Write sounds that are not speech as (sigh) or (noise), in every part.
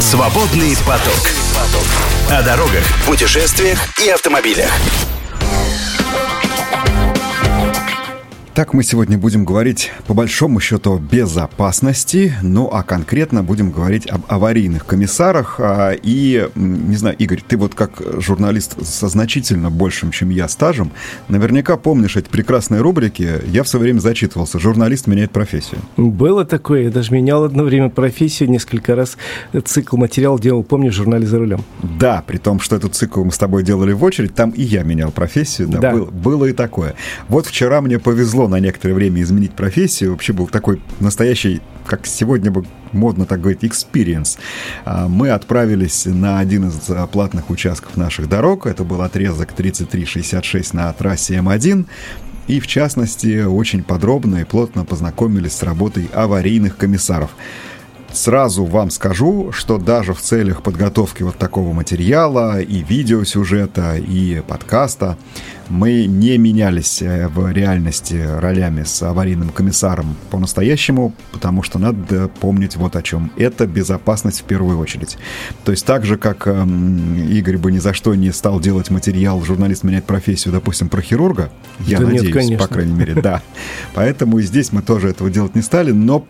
Свободный поток. О дорогах, путешествиях и автомобилях. Так мы сегодня будем говорить по большому счету о безопасности, ну а конкретно будем говорить об аварийных комиссарах. А, и, не знаю, Игорь, ты вот как журналист со значительно большим, чем я, стажем, наверняка помнишь эти прекрасные рубрики. Я в свое время зачитывался. Журналист меняет профессию. Было такое. Я даже менял одно время профессию, несколько раз цикл материал делал, помню, журналист за рулем. Да, при том, что этот цикл мы с тобой делали в очередь, там и я менял профессию. Да, да. Было, было и такое. Вот вчера мне повезло на некоторое время изменить профессию. Вообще был такой настоящий, как сегодня бы модно так говорить, experience. А, мы отправились на один из а, платных участков наших дорог. Это был отрезок 3366 на трассе М1 и, в частности, очень подробно и плотно познакомились с работой аварийных комиссаров. Сразу вам скажу, что даже в целях подготовки вот такого материала и видеосюжета, и подкаста мы не менялись э, в реальности ролями с аварийным комиссаром по-настоящему, потому что надо помнить вот о чем. Это безопасность в первую очередь. То есть так же, как э, Игорь бы ни за что не стал делать материал «Журналист меняет профессию», допустим, про хирурга, я да надеюсь, нет, по крайней мере, да. Поэтому и здесь мы тоже этого делать не стали, но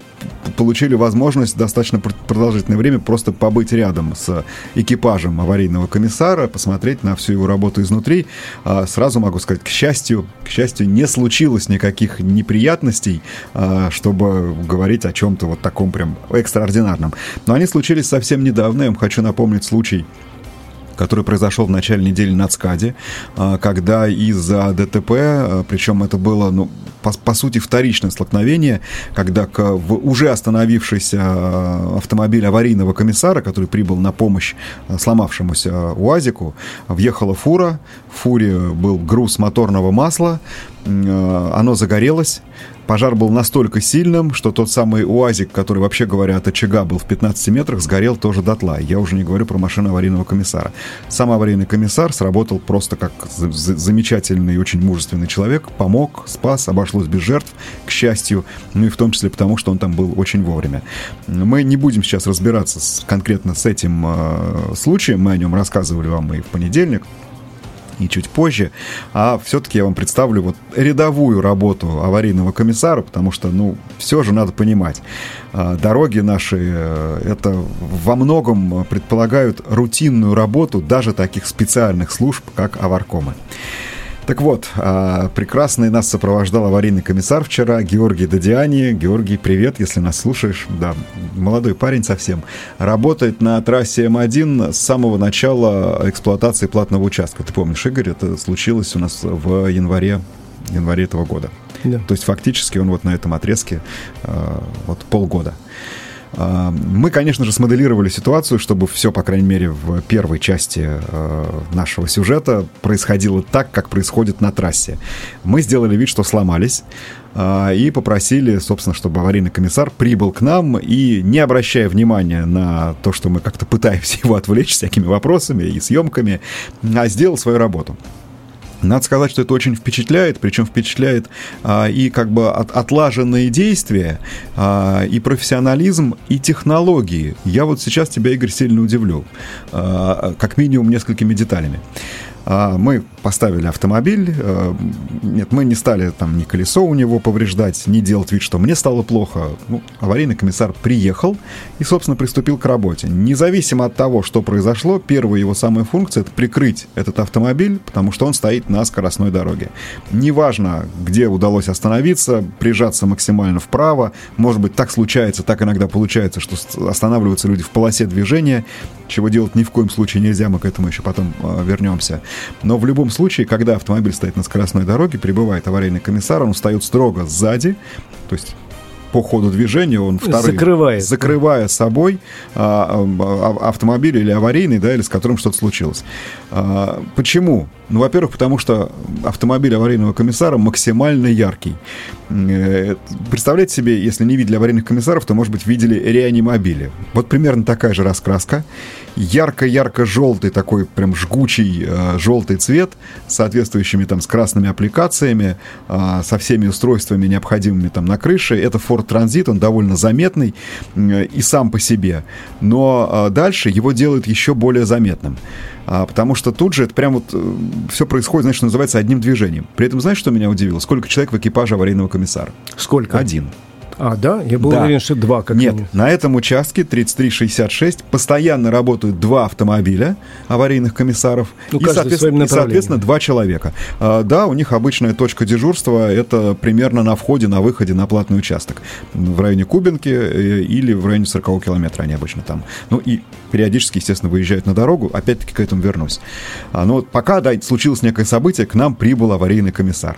получили возможность достаточно продолжительное время просто побыть рядом с экипажем аварийного комиссара, посмотреть на всю его работу изнутри. А сразу могу могу сказать, к счастью, к счастью, не случилось никаких неприятностей, а, чтобы говорить о чем-то вот таком прям экстраординарном. Но они случились совсем недавно. Я вам хочу напомнить случай который произошел в начале недели на ЦКАДе, а, когда из-за ДТП, а, причем это было, ну, по, по сути, вторичное столкновение, когда к, в уже остановившийся а, автомобиль аварийного комиссара, который прибыл на помощь сломавшемуся УАЗику, въехала фура, в фуре был груз моторного масла, оно загорелось, Пожар был настолько сильным, что тот самый УАЗик, который, вообще говоря, от очага был в 15 метрах, сгорел тоже дотла. Я уже не говорю про машину аварийного комиссара. Сам аварийный комиссар сработал просто как замечательный и очень мужественный человек, помог, спас, обошлось без жертв, к счастью, ну и в том числе потому, что он там был очень вовремя. Мы не будем сейчас разбираться с, конкретно с этим э, случаем, мы о нем рассказывали вам и в понедельник, и чуть позже. А все-таки я вам представлю вот рядовую работу аварийного комиссара, потому что, ну, все же надо понимать. А, дороги наши, э, это во многом предполагают рутинную работу даже таких специальных служб, как аваркомы. Так вот, а, прекрасный нас сопровождал аварийный комиссар вчера, Георгий Дадиани. Георгий, привет, если нас слушаешь. Да, молодой парень совсем. Работает на трассе М1 с самого начала эксплуатации платного участка. Ты помнишь, Игорь, это случилось у нас в январе, январе этого года. Да. То есть фактически он вот на этом отрезке а, вот полгода. А, мы, конечно же, смоделировали ситуацию, чтобы все, по крайней мере, в первой части а, нашего сюжета происходило так, как происходит на трассе. Мы сделали вид, что сломались, а, и попросили, собственно, чтобы аварийный комиссар прибыл к нам и, не обращая внимания на то, что мы как-то пытаемся (laughs) его отвлечь всякими вопросами и съемками, а сделал свою работу. Надо сказать, что это очень впечатляет, причем впечатляет а, и как бы от, отлаженные действия, а, и профессионализм, и технологии. Я вот сейчас тебя, Игорь, сильно удивлю, а, как минимум несколькими деталями. А, мы поставили автомобиль. Э, нет, мы не стали там ни колесо у него повреждать, ни делать вид, что мне стало плохо. Ну, аварийный комиссар приехал и, собственно, приступил к работе. Независимо от того, что произошло, первая его самая функция — это прикрыть этот автомобиль, потому что он стоит на скоростной дороге. Неважно, где удалось остановиться, прижаться максимально вправо. Может быть, так случается, так иногда получается, что останавливаются люди в полосе движения, чего делать ни в коем случае нельзя, мы к этому еще потом э, вернемся. Но в любом случае, когда автомобиль стоит на скоростной дороге, прибывает аварийный комиссар, он встает строго сзади, то есть по ходу движения он вторым, закрывает. закрывая собой а, а, автомобиль или аварийный, да, или с которым что-то случилось. А, почему? Ну, во-первых, потому что автомобиль аварийного комиссара максимально яркий. Э, представляете себе, если не видели аварийных комиссаров, то, может быть, видели реанимобили. Вот примерно такая же раскраска. Ярко-ярко-желтый такой прям жгучий э, желтый цвет с соответствующими там с красными аппликациями, э, со всеми устройствами необходимыми там на крыше. Это Ford Transit, он довольно заметный э, и сам по себе. Но э, дальше его делают еще более заметным. А, потому что тут же это прям вот э, все происходит, значит, называется одним движением. При этом, знаешь, что меня удивило? Сколько человек в экипаже аварийного комиссара? Сколько? Один. А, да? Я был да. уверен, что два. Как Нет, минимум. на этом участке 3366 постоянно работают два автомобиля аварийных комиссаров ну, и, соответственно, и, соответственно, два человека. А, да, у них обычная точка дежурства – это примерно на входе, на выходе на платный участок. В районе Кубинки э, или в районе 40 километра они обычно там. Ну и периодически, естественно, выезжают на дорогу. Опять-таки к этому вернусь. А, но пока, да, случилось некое событие, к нам прибыл аварийный комиссар.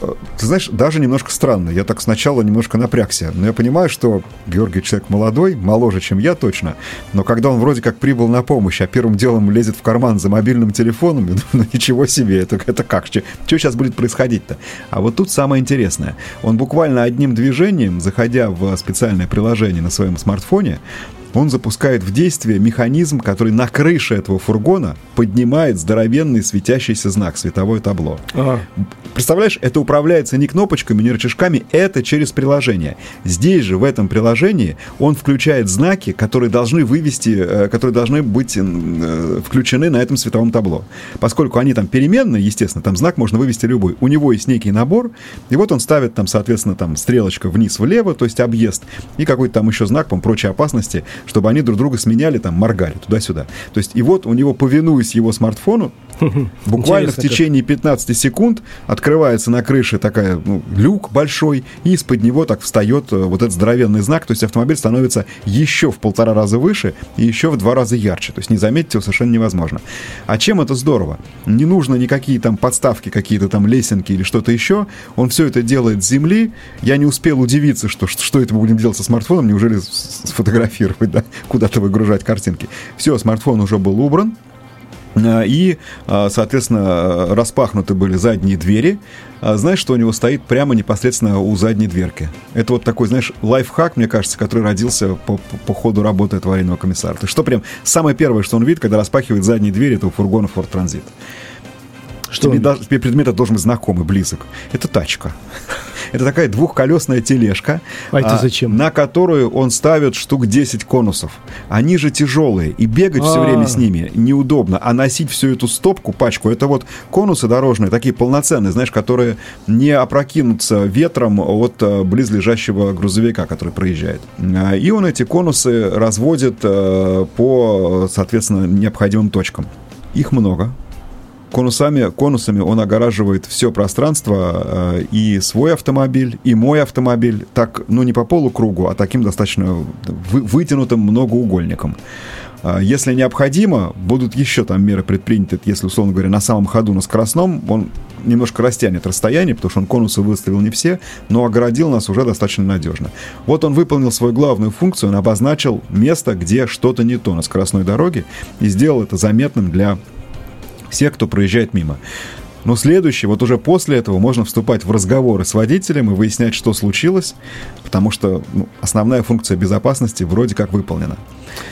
А, ты знаешь, даже немножко странно. Я так сначала немножко напрягся. Но я понимаю, что Георгий человек молодой, моложе, чем я точно. Но когда он вроде как прибыл на помощь, а первым делом лезет в карман за мобильным телефоном, ну, (laughs) ну ничего себе, это, это как? Что, что сейчас будет происходить-то? А вот тут самое интересное. Он буквально одним движением, заходя в специальное приложение на своем смартфоне, он запускает в действие механизм, который на крыше этого фургона поднимает здоровенный светящийся знак, световое табло. Ага. Представляешь, это управляется не кнопочками, не рычажками, это через приложение. Здесь же, в этом приложении, он включает знаки, которые должны вывести, э, которые должны быть э, включены на этом световом табло. Поскольку они там переменные, естественно, там знак можно вывести любой. У него есть некий набор, и вот он ставит там, соответственно, там стрелочка вниз-влево, то есть объезд, и какой-то там еще знак, по прочей опасности, чтобы они друг друга сменяли, там, моргали туда-сюда. То есть, и вот у него, повинуясь его смартфону, (laughs) буквально в течение 15 секунд открывается на крыше такая ну, люк большой, и из-под него так встает э, вот этот здоровенный знак, то есть автомобиль становится еще в полтора раза выше и еще в два раза ярче. То есть не заметить его совершенно невозможно. А чем это здорово? Не нужно никакие там подставки, какие-то там лесенки или что-то еще. Он все это делает с земли. Я не успел удивиться, что, что это мы будем делать со смартфоном. Неужели сфотографировать, да? Куда-то выгружать картинки. Все, смартфон уже был убран. А, и, а, соответственно, распахнуты были задние двери. А знаешь, что у него стоит прямо непосредственно у задней дверки? Это вот такой, знаешь, лайфхак, мне кажется, который родился по, по, по ходу работы этого военного комиссара. То есть что прям самое первое, что он видит, когда распахивает задние двери этого фургона Ford Transit? Что тебе, даже, тебе предмет должен быть знакомый, близок. Это тачка. Это такая двухколесная тележка, а это а, зачем? на которую он ставит штук 10 конусов. Они же тяжелые, и бегать все время с ними неудобно, а носить всю эту стопку, пачку, это вот конусы дорожные, такие полноценные, знаешь, которые не опрокинутся ветром от э, близлежащего грузовика, который проезжает. А, и он эти конусы разводит э, по, соответственно, необходимым точкам. Их много, конусами, конусами он огораживает все пространство, э, и свой автомобиль, и мой автомобиль, так, ну, не по полукругу, а таким достаточно вы, вытянутым многоугольником. А если необходимо, будут еще там меры предприняты, если, условно говоря, на самом ходу на скоростном, он немножко растянет расстояние, потому что он конусы выставил не все, но огородил нас уже достаточно надежно. Вот он выполнил свою главную функцию, он обозначил место, где что-то не то на скоростной дороге, и сделал это заметным для всех, кто проезжает мимо. Но следующий, вот уже после этого можно вступать в разговоры с водителем и выяснять, что случилось, потому что ну, основная функция безопасности вроде как выполнена.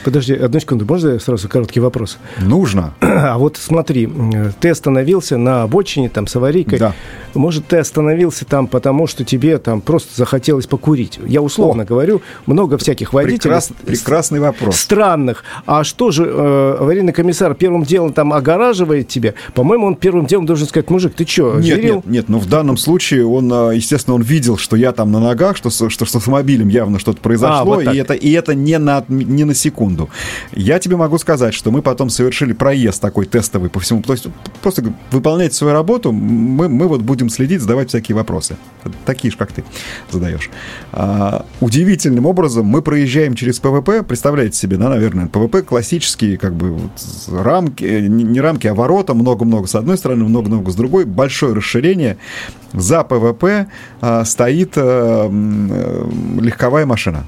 Подожди, одну секунду, можно сразу короткий вопрос? Нужно. (clears throat) А вот смотри, ты остановился на обочине там с аварийкой. Да. Может, ты остановился там, потому что тебе там просто захотелось покурить. Я условно О, говорю, много всяких водителей. Прекрас, прекрасный вопрос. Странных. А что же э, аварийный комиссар первым делом там огораживает тебя? По-моему, он первым делом должен сказать, мужик, ты что, нет, нет, нет, но в данном случае он, э, естественно, он видел, что я там на ногах, что, что, что с автомобилем явно что-то произошло, а, вот и, это, и это не на, не на секунду. Я тебе могу сказать, что мы потом совершили проезд такой тестовый по всему. То есть просто выполняйте свою работу, мы, мы вот будем следить, задавать всякие вопросы. Такие же, как ты задаешь. А, удивительным образом мы проезжаем через ПВП, представляете себе, да, наверное, ПВП классические, как бы вот, рамки, не рамки, а ворота, много-много с одной стороны, много-много с другой, большое расширение. За ПВП а, стоит а, легковая машина.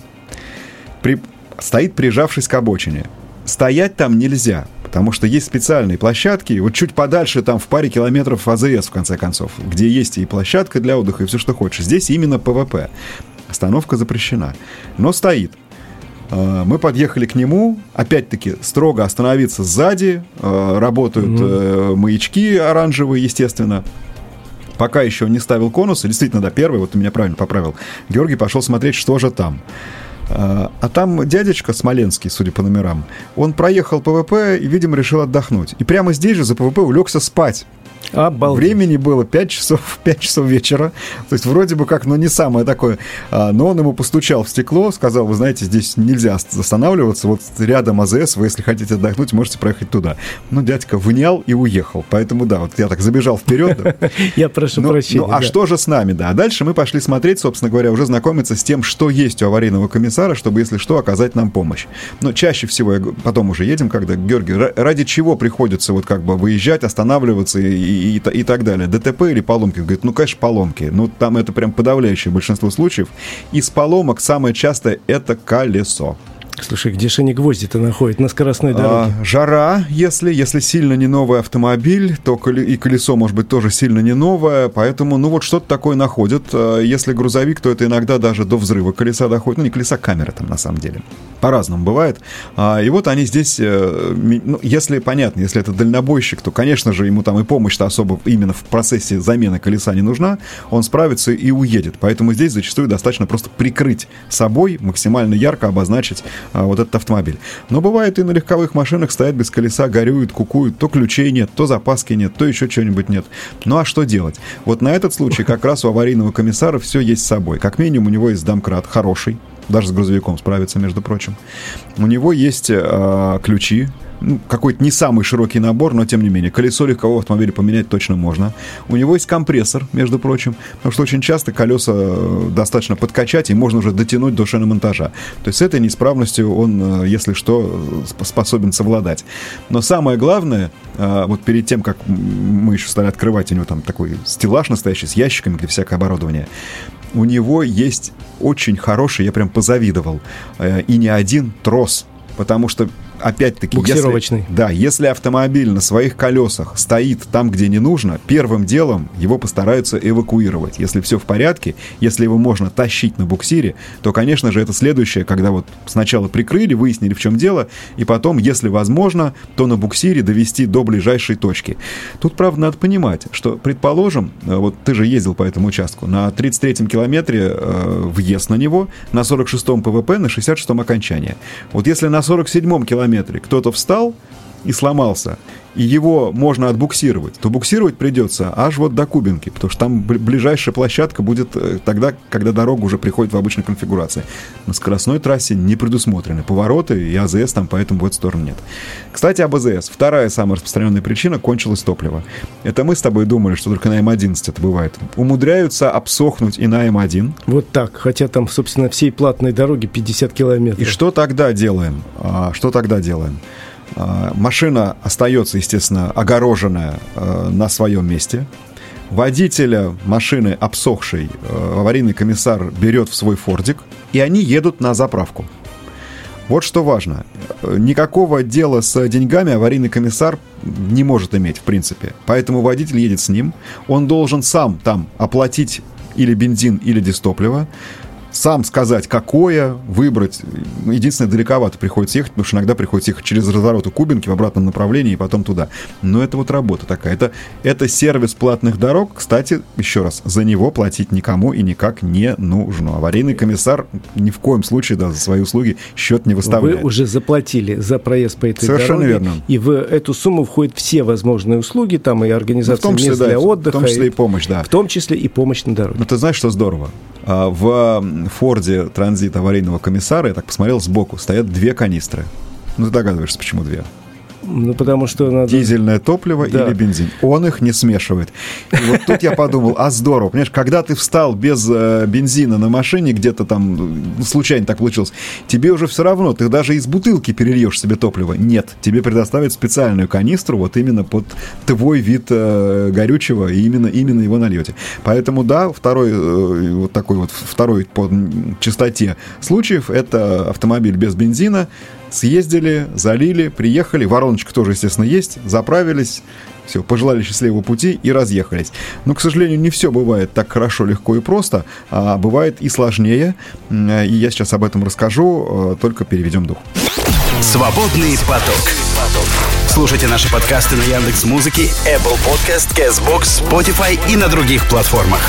При, стоит прижавшись к обочине. Стоять там нельзя, Потому что есть специальные площадки, вот чуть подальше, там в паре километров АЗС, в конце концов, где есть и площадка для отдыха, и все, что хочешь. Здесь именно ПВП. Остановка запрещена. Но стоит. А, мы подъехали к нему, опять-таки строго остановиться сзади, а, работают mm-hmm. маячки оранжевые, естественно. Пока еще не ставил конусы, действительно, да, первый, вот ты меня правильно поправил. Георгий пошел смотреть, что же там. А, а там дядечка Смоленский, судя по номерам, он проехал ПВП и, видимо, решил отдохнуть. И прямо здесь же за ПВП улегся спать. Обалдеть. Времени было 5 часов, (laughs) 5 часов вечера. То есть вроде бы как, но ну, не самое такое. А, но он ему постучал в стекло, сказал, вы знаете, здесь нельзя останавливаться. Вот рядом АЗС, вы если хотите отдохнуть, можете проехать туда. Ну, дядька вынял и уехал. Поэтому, да, вот я так забежал вперед. (laughs) Я прошу прощения. Ну, а что же с нами, да? А дальше мы пошли смотреть, собственно говоря, уже знакомиться с тем, что есть у аварийного комиссара, чтобы, если что, оказать нам помощь. Но чаще всего, потом уже едем, когда, Георгий, ради чего приходится вот как бы выезжать, останавливаться и и, и, так далее. ДТП или поломки? Говорит, ну, конечно, поломки. Ну, там это прям подавляющее большинство случаев. Из поломок самое частое это колесо. Слушай, где же они гвозди-то находят на скоростной а, дороге? А, жара, если, если сильно не новый автомобиль, то и колесо может быть тоже сильно не новое, поэтому, ну вот что-то такое находят. А, если грузовик, то это иногда даже до взрыва колеса доходит, ну не колеса, камеры там на самом деле. По-разному бывает. А, и вот они здесь, э, ну, если понятно, если это дальнобойщик, то, конечно же, ему там и помощь-то особо именно в процессе замены колеса не нужна, он справится и уедет. Поэтому здесь зачастую достаточно просто прикрыть собой, максимально ярко обозначить а, вот этот автомобиль. Но бывает и на легковых машинах стоят без колеса, горюют, кукуют, то ключей нет, то запаски нет, то еще чего-нибудь нет. Ну а что делать? Вот на этот случай как раз у аварийного комиссара все есть с собой. Как минимум у него есть домкрат хороший, даже с грузовиком справится, между прочим. У него есть э, ключи, ну, какой-то не самый широкий набор, но тем не менее. Колесо легкового автомобиля поменять точно можно. У него есть компрессор, между прочим, потому что очень часто колеса э, достаточно подкачать, и можно уже дотянуть до шиномонтажа. То есть с этой неисправностью он, э, если что, способен совладать. Но самое главное, э, вот перед тем, как мы еще стали открывать, у него там такой стеллаж настоящий с ящиками, где всякое оборудование, у него есть очень хороший, я прям позавидовал, и не один трос, потому что опять-таки, Буксировочный. Если, да, если автомобиль на своих колесах стоит там, где не нужно, первым делом его постараются эвакуировать. Если все в порядке, если его можно тащить на буксире, то, конечно же, это следующее, когда вот сначала прикрыли, выяснили, в чем дело, и потом, если возможно, то на буксире довести до ближайшей точки. Тут, правда, надо понимать, что, предположим, э, вот ты же ездил по этому участку, на 33-м километре э, въезд на него, на 46-м ПВП, на 66-м окончание. Вот если на 47-м километре километре. Кто-то встал и сломался, и его можно отбуксировать, то буксировать придется аж вот до Кубинки, потому что там ближайшая площадка будет э, тогда, когда дорога уже приходит в обычной конфигурации. На скоростной трассе не предусмотрены повороты, и АЗС там поэтому в эту сторону нет. Кстати, об АЗС. Вторая самая распространенная причина – кончилось топливо. Это мы с тобой думали, что только на М11 это бывает. Умудряются обсохнуть и на М1. Вот так, хотя там, собственно, всей платной дороги 50 километров. И что тогда делаем? А, что тогда делаем? А, машина остается, естественно, огороженная э, на своем месте. Водителя машины обсохшей э, аварийный комиссар берет в свой фордик, и они едут на заправку. Вот что важно. Никакого дела с деньгами аварийный комиссар не может иметь, в принципе. Поэтому водитель едет с ним. Он должен сам там оплатить или бензин, или дистопливо сам сказать, какое выбрать. Единственное, далековато приходится ехать, потому что иногда приходится ехать через развороты Кубинки в обратном направлении и потом туда. Но это вот работа такая. Это, это сервис платных дорог. Кстати, еще раз, за него платить никому и никак не нужно. Аварийный комиссар ни в коем случае да, за свои услуги счет не выставляет. Вы уже заплатили за проезд по этой Совершенно дороге. верно. И в эту сумму входят все возможные услуги, там и организация ну, числе, мест да, для отдыха. В том числе и помощь, да. В том числе и помощь на дороге. Но ты знаешь, что здорово? А, в Форде Транзит аварийного комиссара, я так посмотрел сбоку, стоят две канистры. Ну, ты догадываешься, почему две? Ну, потому что надо... Дизельное топливо да. или бензин. Он их не смешивает. И вот тут я подумал, а здорово. Понимаешь, когда ты встал без э, бензина на машине, где-то там, ну, случайно так получилось, тебе уже все равно, ты даже из бутылки перельешь себе топливо. Нет, тебе предоставят специальную канистру вот именно под твой вид э, горючего, и именно, именно его нальете. Поэтому, да, второй, э, вот такой вот, второй по частоте случаев, это автомобиль без бензина, Съездили, залили, приехали, вороночка тоже, естественно, есть, заправились, все, пожелали счастливого пути и разъехались. Но, к сожалению, не все бывает так хорошо, легко и просто, а бывает и сложнее. И я сейчас об этом расскажу, э, только переведем дух. Свободный поток. Слушайте наши подкасты на Яндекс Музыке, Apple Podcast, Castbox, Spotify и на других платформах.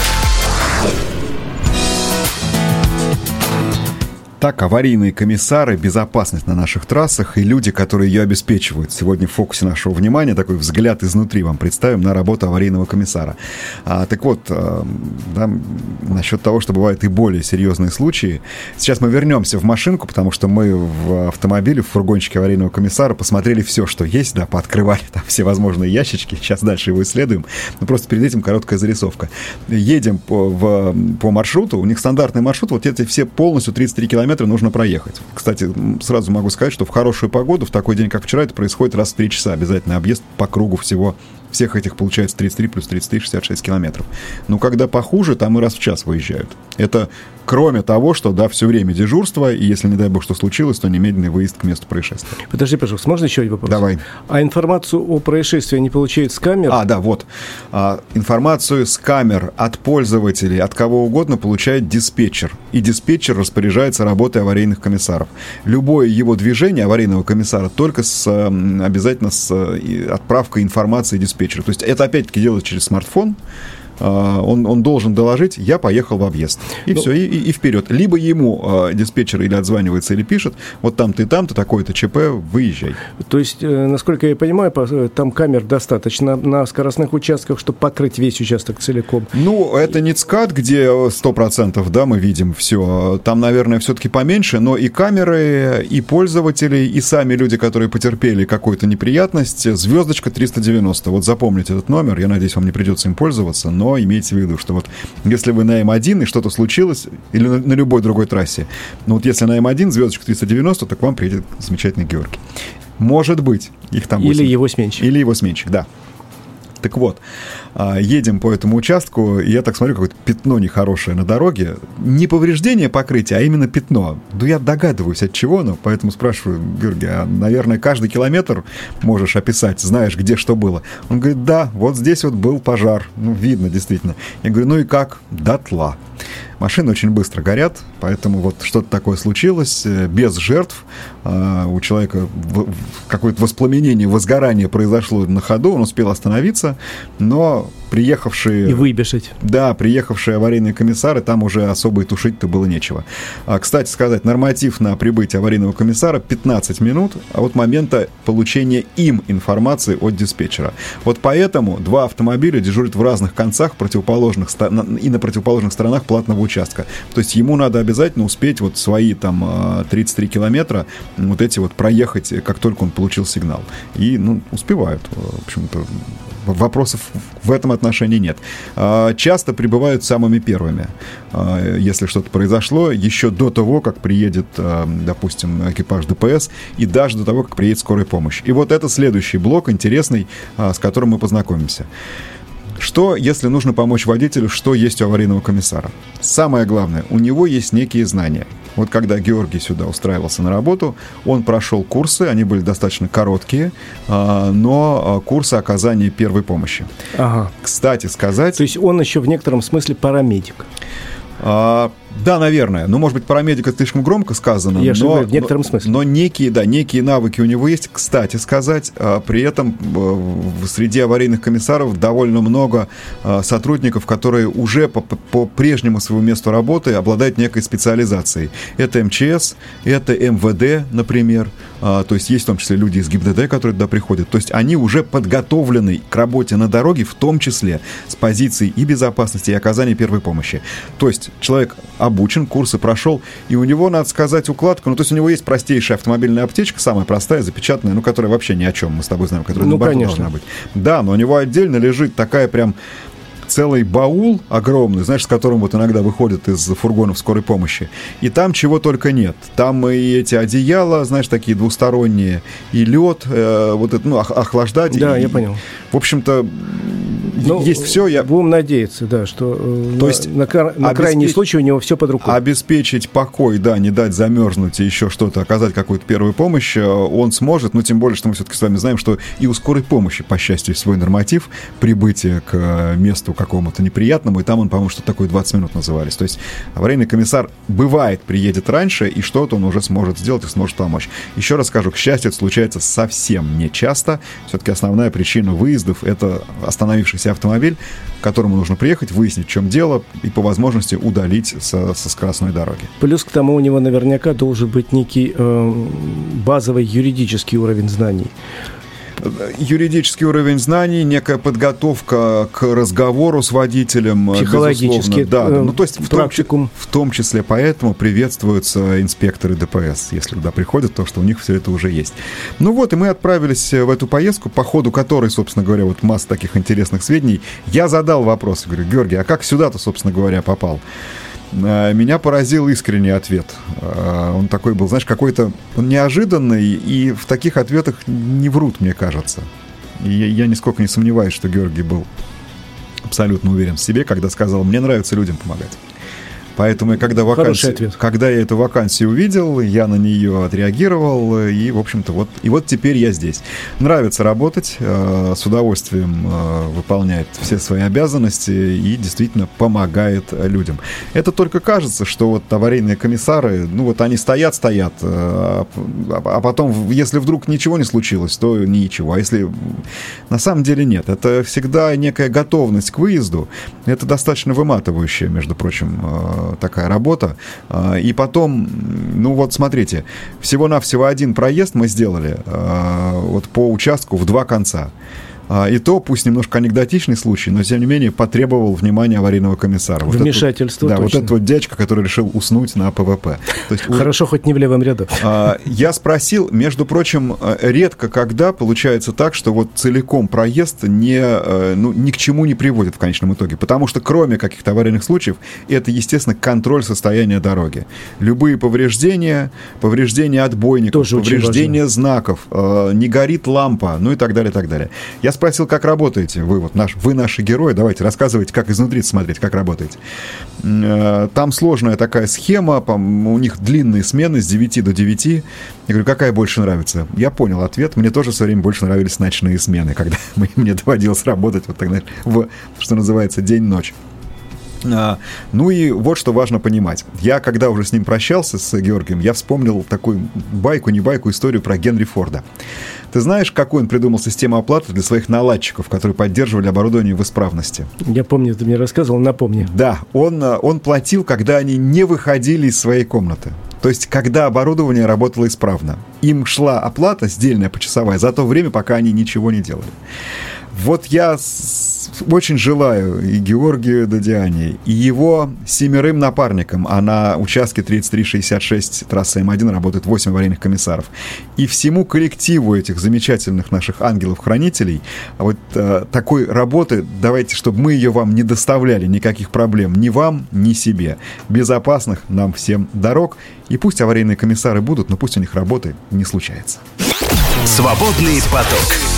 Так, аварийные комиссары, безопасность на наших трассах и люди, которые ее обеспечивают. Сегодня в фокусе нашего внимания такой взгляд изнутри вам представим на работу аварийного комиссара. А, так вот, а, да, насчет того, что бывают и более серьезные случаи. Сейчас мы вернемся в машинку, потому что мы в автомобиле, в фургончике аварийного комиссара посмотрели все, что есть, да, пооткрывали там все возможные ящички. Сейчас дальше его исследуем. Но просто перед этим короткая зарисовка. Едем по, в, по маршруту, у них стандартный маршрут, вот эти все полностью 33 километра километра нужно проехать. Кстати, сразу могу сказать, что в хорошую погоду, в такой день, как вчера, это происходит раз в 3 часа. Обязательно объезд по кругу всего всех этих получается 33 плюс 33, 66 километров. Но когда похуже, там и раз в час выезжают. Это кроме того, что, да, все время дежурство, и если, не дай бог, что случилось, то немедленный выезд к месту происшествия. Подожди, пожалуйста, можно еще один вопрос? Давай. А информацию о происшествии они получают с камер? А, да, вот. А, информацию с камер от пользователей, от кого угодно получает диспетчер. И диспетчер распоряжается работой аварийных комиссаров. Любое его движение аварийного комиссара только с, обязательно с отправкой информации диспетчера. То есть это опять-таки делается через смартфон, он, он должен доложить, я поехал в объезд. И ну, все, и, и, и вперед. Либо ему э, диспетчер или отзванивается, или пишет, вот там ты, там ты, такой-то ЧП, выезжай. То есть, э, насколько я понимаю, э, там камер достаточно на скоростных участках, чтобы покрыть весь участок целиком? Ну, это не ЦКАД, где 100%, да, мы видим все. Там, наверное, все-таки поменьше, но и камеры, и пользователи, и сами люди, которые потерпели какую-то неприятность, звездочка 390. Вот запомните этот номер, я надеюсь, вам не придется им пользоваться, но но имейте в виду, что вот если вы на М1 и что-то случилось, или на, на любой другой трассе, ну вот если на М1 звездочка 390, то к вам приедет замечательный Георгий. Может быть, их там 8. Или его сменщик. Или его сменщик, да. Так вот, а, едем по этому участку, и я так смотрю, какое-то пятно нехорошее на дороге. Не повреждение покрытия, а именно пятно. Ну, я догадываюсь, от чего оно, поэтому спрашиваю, Георгий, а, наверное, каждый километр можешь описать, знаешь, где что было? Он говорит, да, вот здесь вот был пожар. Ну, видно, действительно. Я говорю, ну и как? Дотла. Машины очень быстро горят, поэтому вот что-то такое случилось, э, без жертв. А, у человека какое-то воспламенение, возгорание произошло на ходу, он успел остановиться, но приехавшие... И выбежать. Да, приехавшие аварийные комиссары, там уже особо и тушить-то было нечего. А, кстати сказать, норматив на прибытие аварийного комиссара 15 минут а от момента получения им информации от диспетчера. Вот поэтому два автомобиля дежурят в разных концах противоположных и на противоположных сторонах платного участка. То есть ему надо обязательно успеть вот свои там 33 а, километра вот эти вот проехать, как только он получил сигнал. И, ну, успевают, в общем-то, вопросов в этом отношении нет. А, часто прибывают самыми первыми. А, если что-то произошло, еще до того, как приедет, допустим, экипаж ДПС, и даже до того, как приедет скорая помощь. И вот это следующий блок интересный, с которым мы познакомимся. Что, если нужно помочь водителю, что есть у аварийного комиссара? Самое главное, у него есть некие знания. Вот когда Георгий сюда устраивался на работу, он прошел курсы, они были достаточно короткие, а, но а, курсы оказания первой помощи. Ага. Кстати сказать... То есть он еще в некотором смысле парамедик? А, да, наверное. Ну, может быть, парамедика слишком громко сказано. Я но, в некотором смысле. Но некие, да, некие навыки у него есть. Кстати сказать, а, при этом э, среди аварийных комиссаров довольно много а, сотрудников, которые уже по, по прежнему своему месту работы обладают некой специализацией. Это МЧС, это МВД, например. А, то есть есть в том числе люди из ГИБДД, которые туда приходят. То есть они уже подготовлены к работе на дороге, в том числе с позиции и безопасности, и оказания первой помощи. То есть человек обучен, курсы прошел, и у него, надо сказать, укладка, ну, то есть у него есть простейшая автомобильная аптечка, самая простая, запечатанная, ну, которая вообще ни о чем, мы с тобой знаем, которая ну, на борту должна быть. Да, но у него отдельно лежит такая прям целый баул огромный, знаешь, с которым вот иногда выходят из фургонов скорой помощи. И там чего только нет. Там и эти одеяла, знаешь, такие двусторонние, и лед, э, вот это, ну, охлаждать. Да, и, я понял. В общем-то, ну, есть все. Я... Будем надеяться, да, что э, То на, есть на, на, на крайний случай у него все под рукой. Обеспечить покой, да, не дать замерзнуть и еще что-то, оказать какую-то первую помощь э, он сможет, но тем более, что мы все-таки с вами знаем, что и у скорой помощи, по счастью, свой норматив прибытия к э, месту какому-то неприятному, и там он, по-моему, что такое 20 минут назывались. То есть аварийный комиссар бывает приедет раньше, и что-то он уже сможет сделать и сможет помочь. Еще раз скажу, к счастью, это случается совсем не часто. Все-таки основная причина выездов — это остановившийся автомобиль, к которому нужно приехать, выяснить, в чем дело, и по возможности удалить со, со скоростной дороги. Плюс к тому у него наверняка должен быть некий э, базовый юридический уровень знаний юридический уровень знаний, некая подготовка к разговору с водителем. Психологически. Да, э, ну то есть в том, в том числе поэтому приветствуются инспекторы ДПС, если туда приходят, то что у них все это уже есть. Ну вот, и мы отправились в эту поездку, по ходу которой, собственно говоря, вот масса таких интересных сведений. Я задал вопрос, говорю, Георгий, а как сюда-то, собственно говоря, попал? Э, меня поразил искренний ответ. Э, он такой был, знаешь, какой-то он неожиданный, и в таких ответах не врут, мне кажется. И я нисколько не сомневаюсь, что Георгий был абсолютно уверен в себе, когда сказал, мне нравится людям помогать. Поэтому когда, вакансию, когда я эту вакансию увидел, я на нее отреагировал, и, в общем-то, вот, и вот теперь я здесь. Нравится работать, э, с удовольствием э, выполняет все свои обязанности и действительно помогает людям. Это только кажется, что вот аварийные комиссары, ну вот они стоят, стоят, э, а, а потом, если вдруг ничего не случилось, то ничего. А если на самом деле нет, это всегда некая готовность к выезду, это достаточно выматывающая, между прочим, э, такая работа. А, и потом, ну вот смотрите, всего-навсего один проезд мы сделали а, вот по участку в два конца. А, и то, пусть немножко анекдотичный случай, но тем не менее потребовал внимания аварийного комиссара. Вот Вмешательство, вот, Да, вот этот вот дядечка, который решил уснуть на ПВП. Есть, Хорошо, хоть не в левом ряду. (laughs) А, я спросил, между прочим, э, редко когда получается так, что вот целиком проезд не, э, ну, ни к чему не приводит в конечном итоге. Потому что кроме каких-то аварийных случаев, это, естественно, контроль состояния дороги. Любые повреждения, повреждения отбойников, Тоже повреждения знаков, э, не горит лампа, ну и так далее, и так далее. Я спросил, как работаете. Вы вот наш, вы наши герои, давайте рассказывайте, как изнутри смотреть, как работаете. Э, там сложная такая схема, у них длинные смены с 9 до 9. Я говорю, какая больше нравится? Я понял ответ. Мне тоже все время больше нравились ночные смены, (laughs) когда мне доводилось работать вот так, в, что называется, день-ночь. А, ну и вот что важно понимать. Я, когда уже с ним прощался, с Георгием, я вспомнил такую байку, не байку, историю про Генри Форда. Ты знаешь, какую он придумал систему оплаты для своих наладчиков, которые поддерживали оборудование в исправности? Я помню, ты мне рассказывал, напомни. Да, он, а, он платил, когда они не выходили из своей комнаты. То есть, когда оборудование работало исправно. Им шла оплата сдельная почасовая за то время, пока они ничего не делали. Вот я очень желаю и Георгию Дадиане, и его семерым напарникам, а на участке 3366 трассы М1 работает 8 аварийных комиссаров, и всему коллективу этих замечательных наших ангелов-хранителей вот э, такой работы, давайте, чтобы мы ее вам не доставляли, никаких проблем ни вам, ни себе. Безопасных нам всем дорог, и пусть аварийные комиссары будут, но пусть у них работы не случается. Свободный поток.